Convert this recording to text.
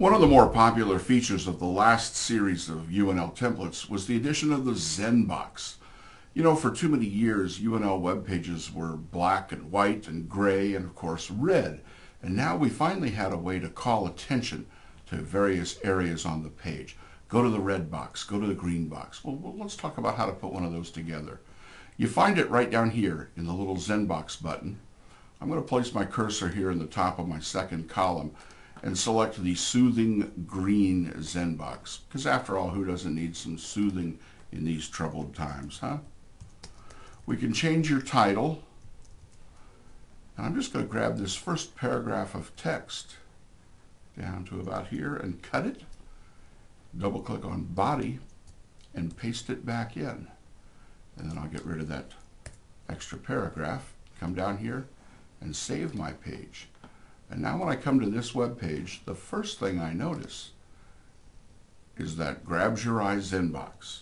One of the more popular features of the last series of UNL templates was the addition of the Zen box. You know, for too many years, UNL web pages were black and white and gray and, of course, red. And now we finally had a way to call attention to various areas on the page. Go to the red box, go to the green box. Well, let's talk about how to put one of those together. You find it right down here in the little Zen box button. I'm going to place my cursor here in the top of my second column and select the soothing green Zen Box. Because after all, who doesn't need some soothing in these troubled times, huh? We can change your title. And I'm just going to grab this first paragraph of text down to about here and cut it. Double click on body and paste it back in. And then I'll get rid of that extra paragraph, come down here and save my page. And now when I come to this web page, the first thing I notice is that grabs your eyes ZenBox.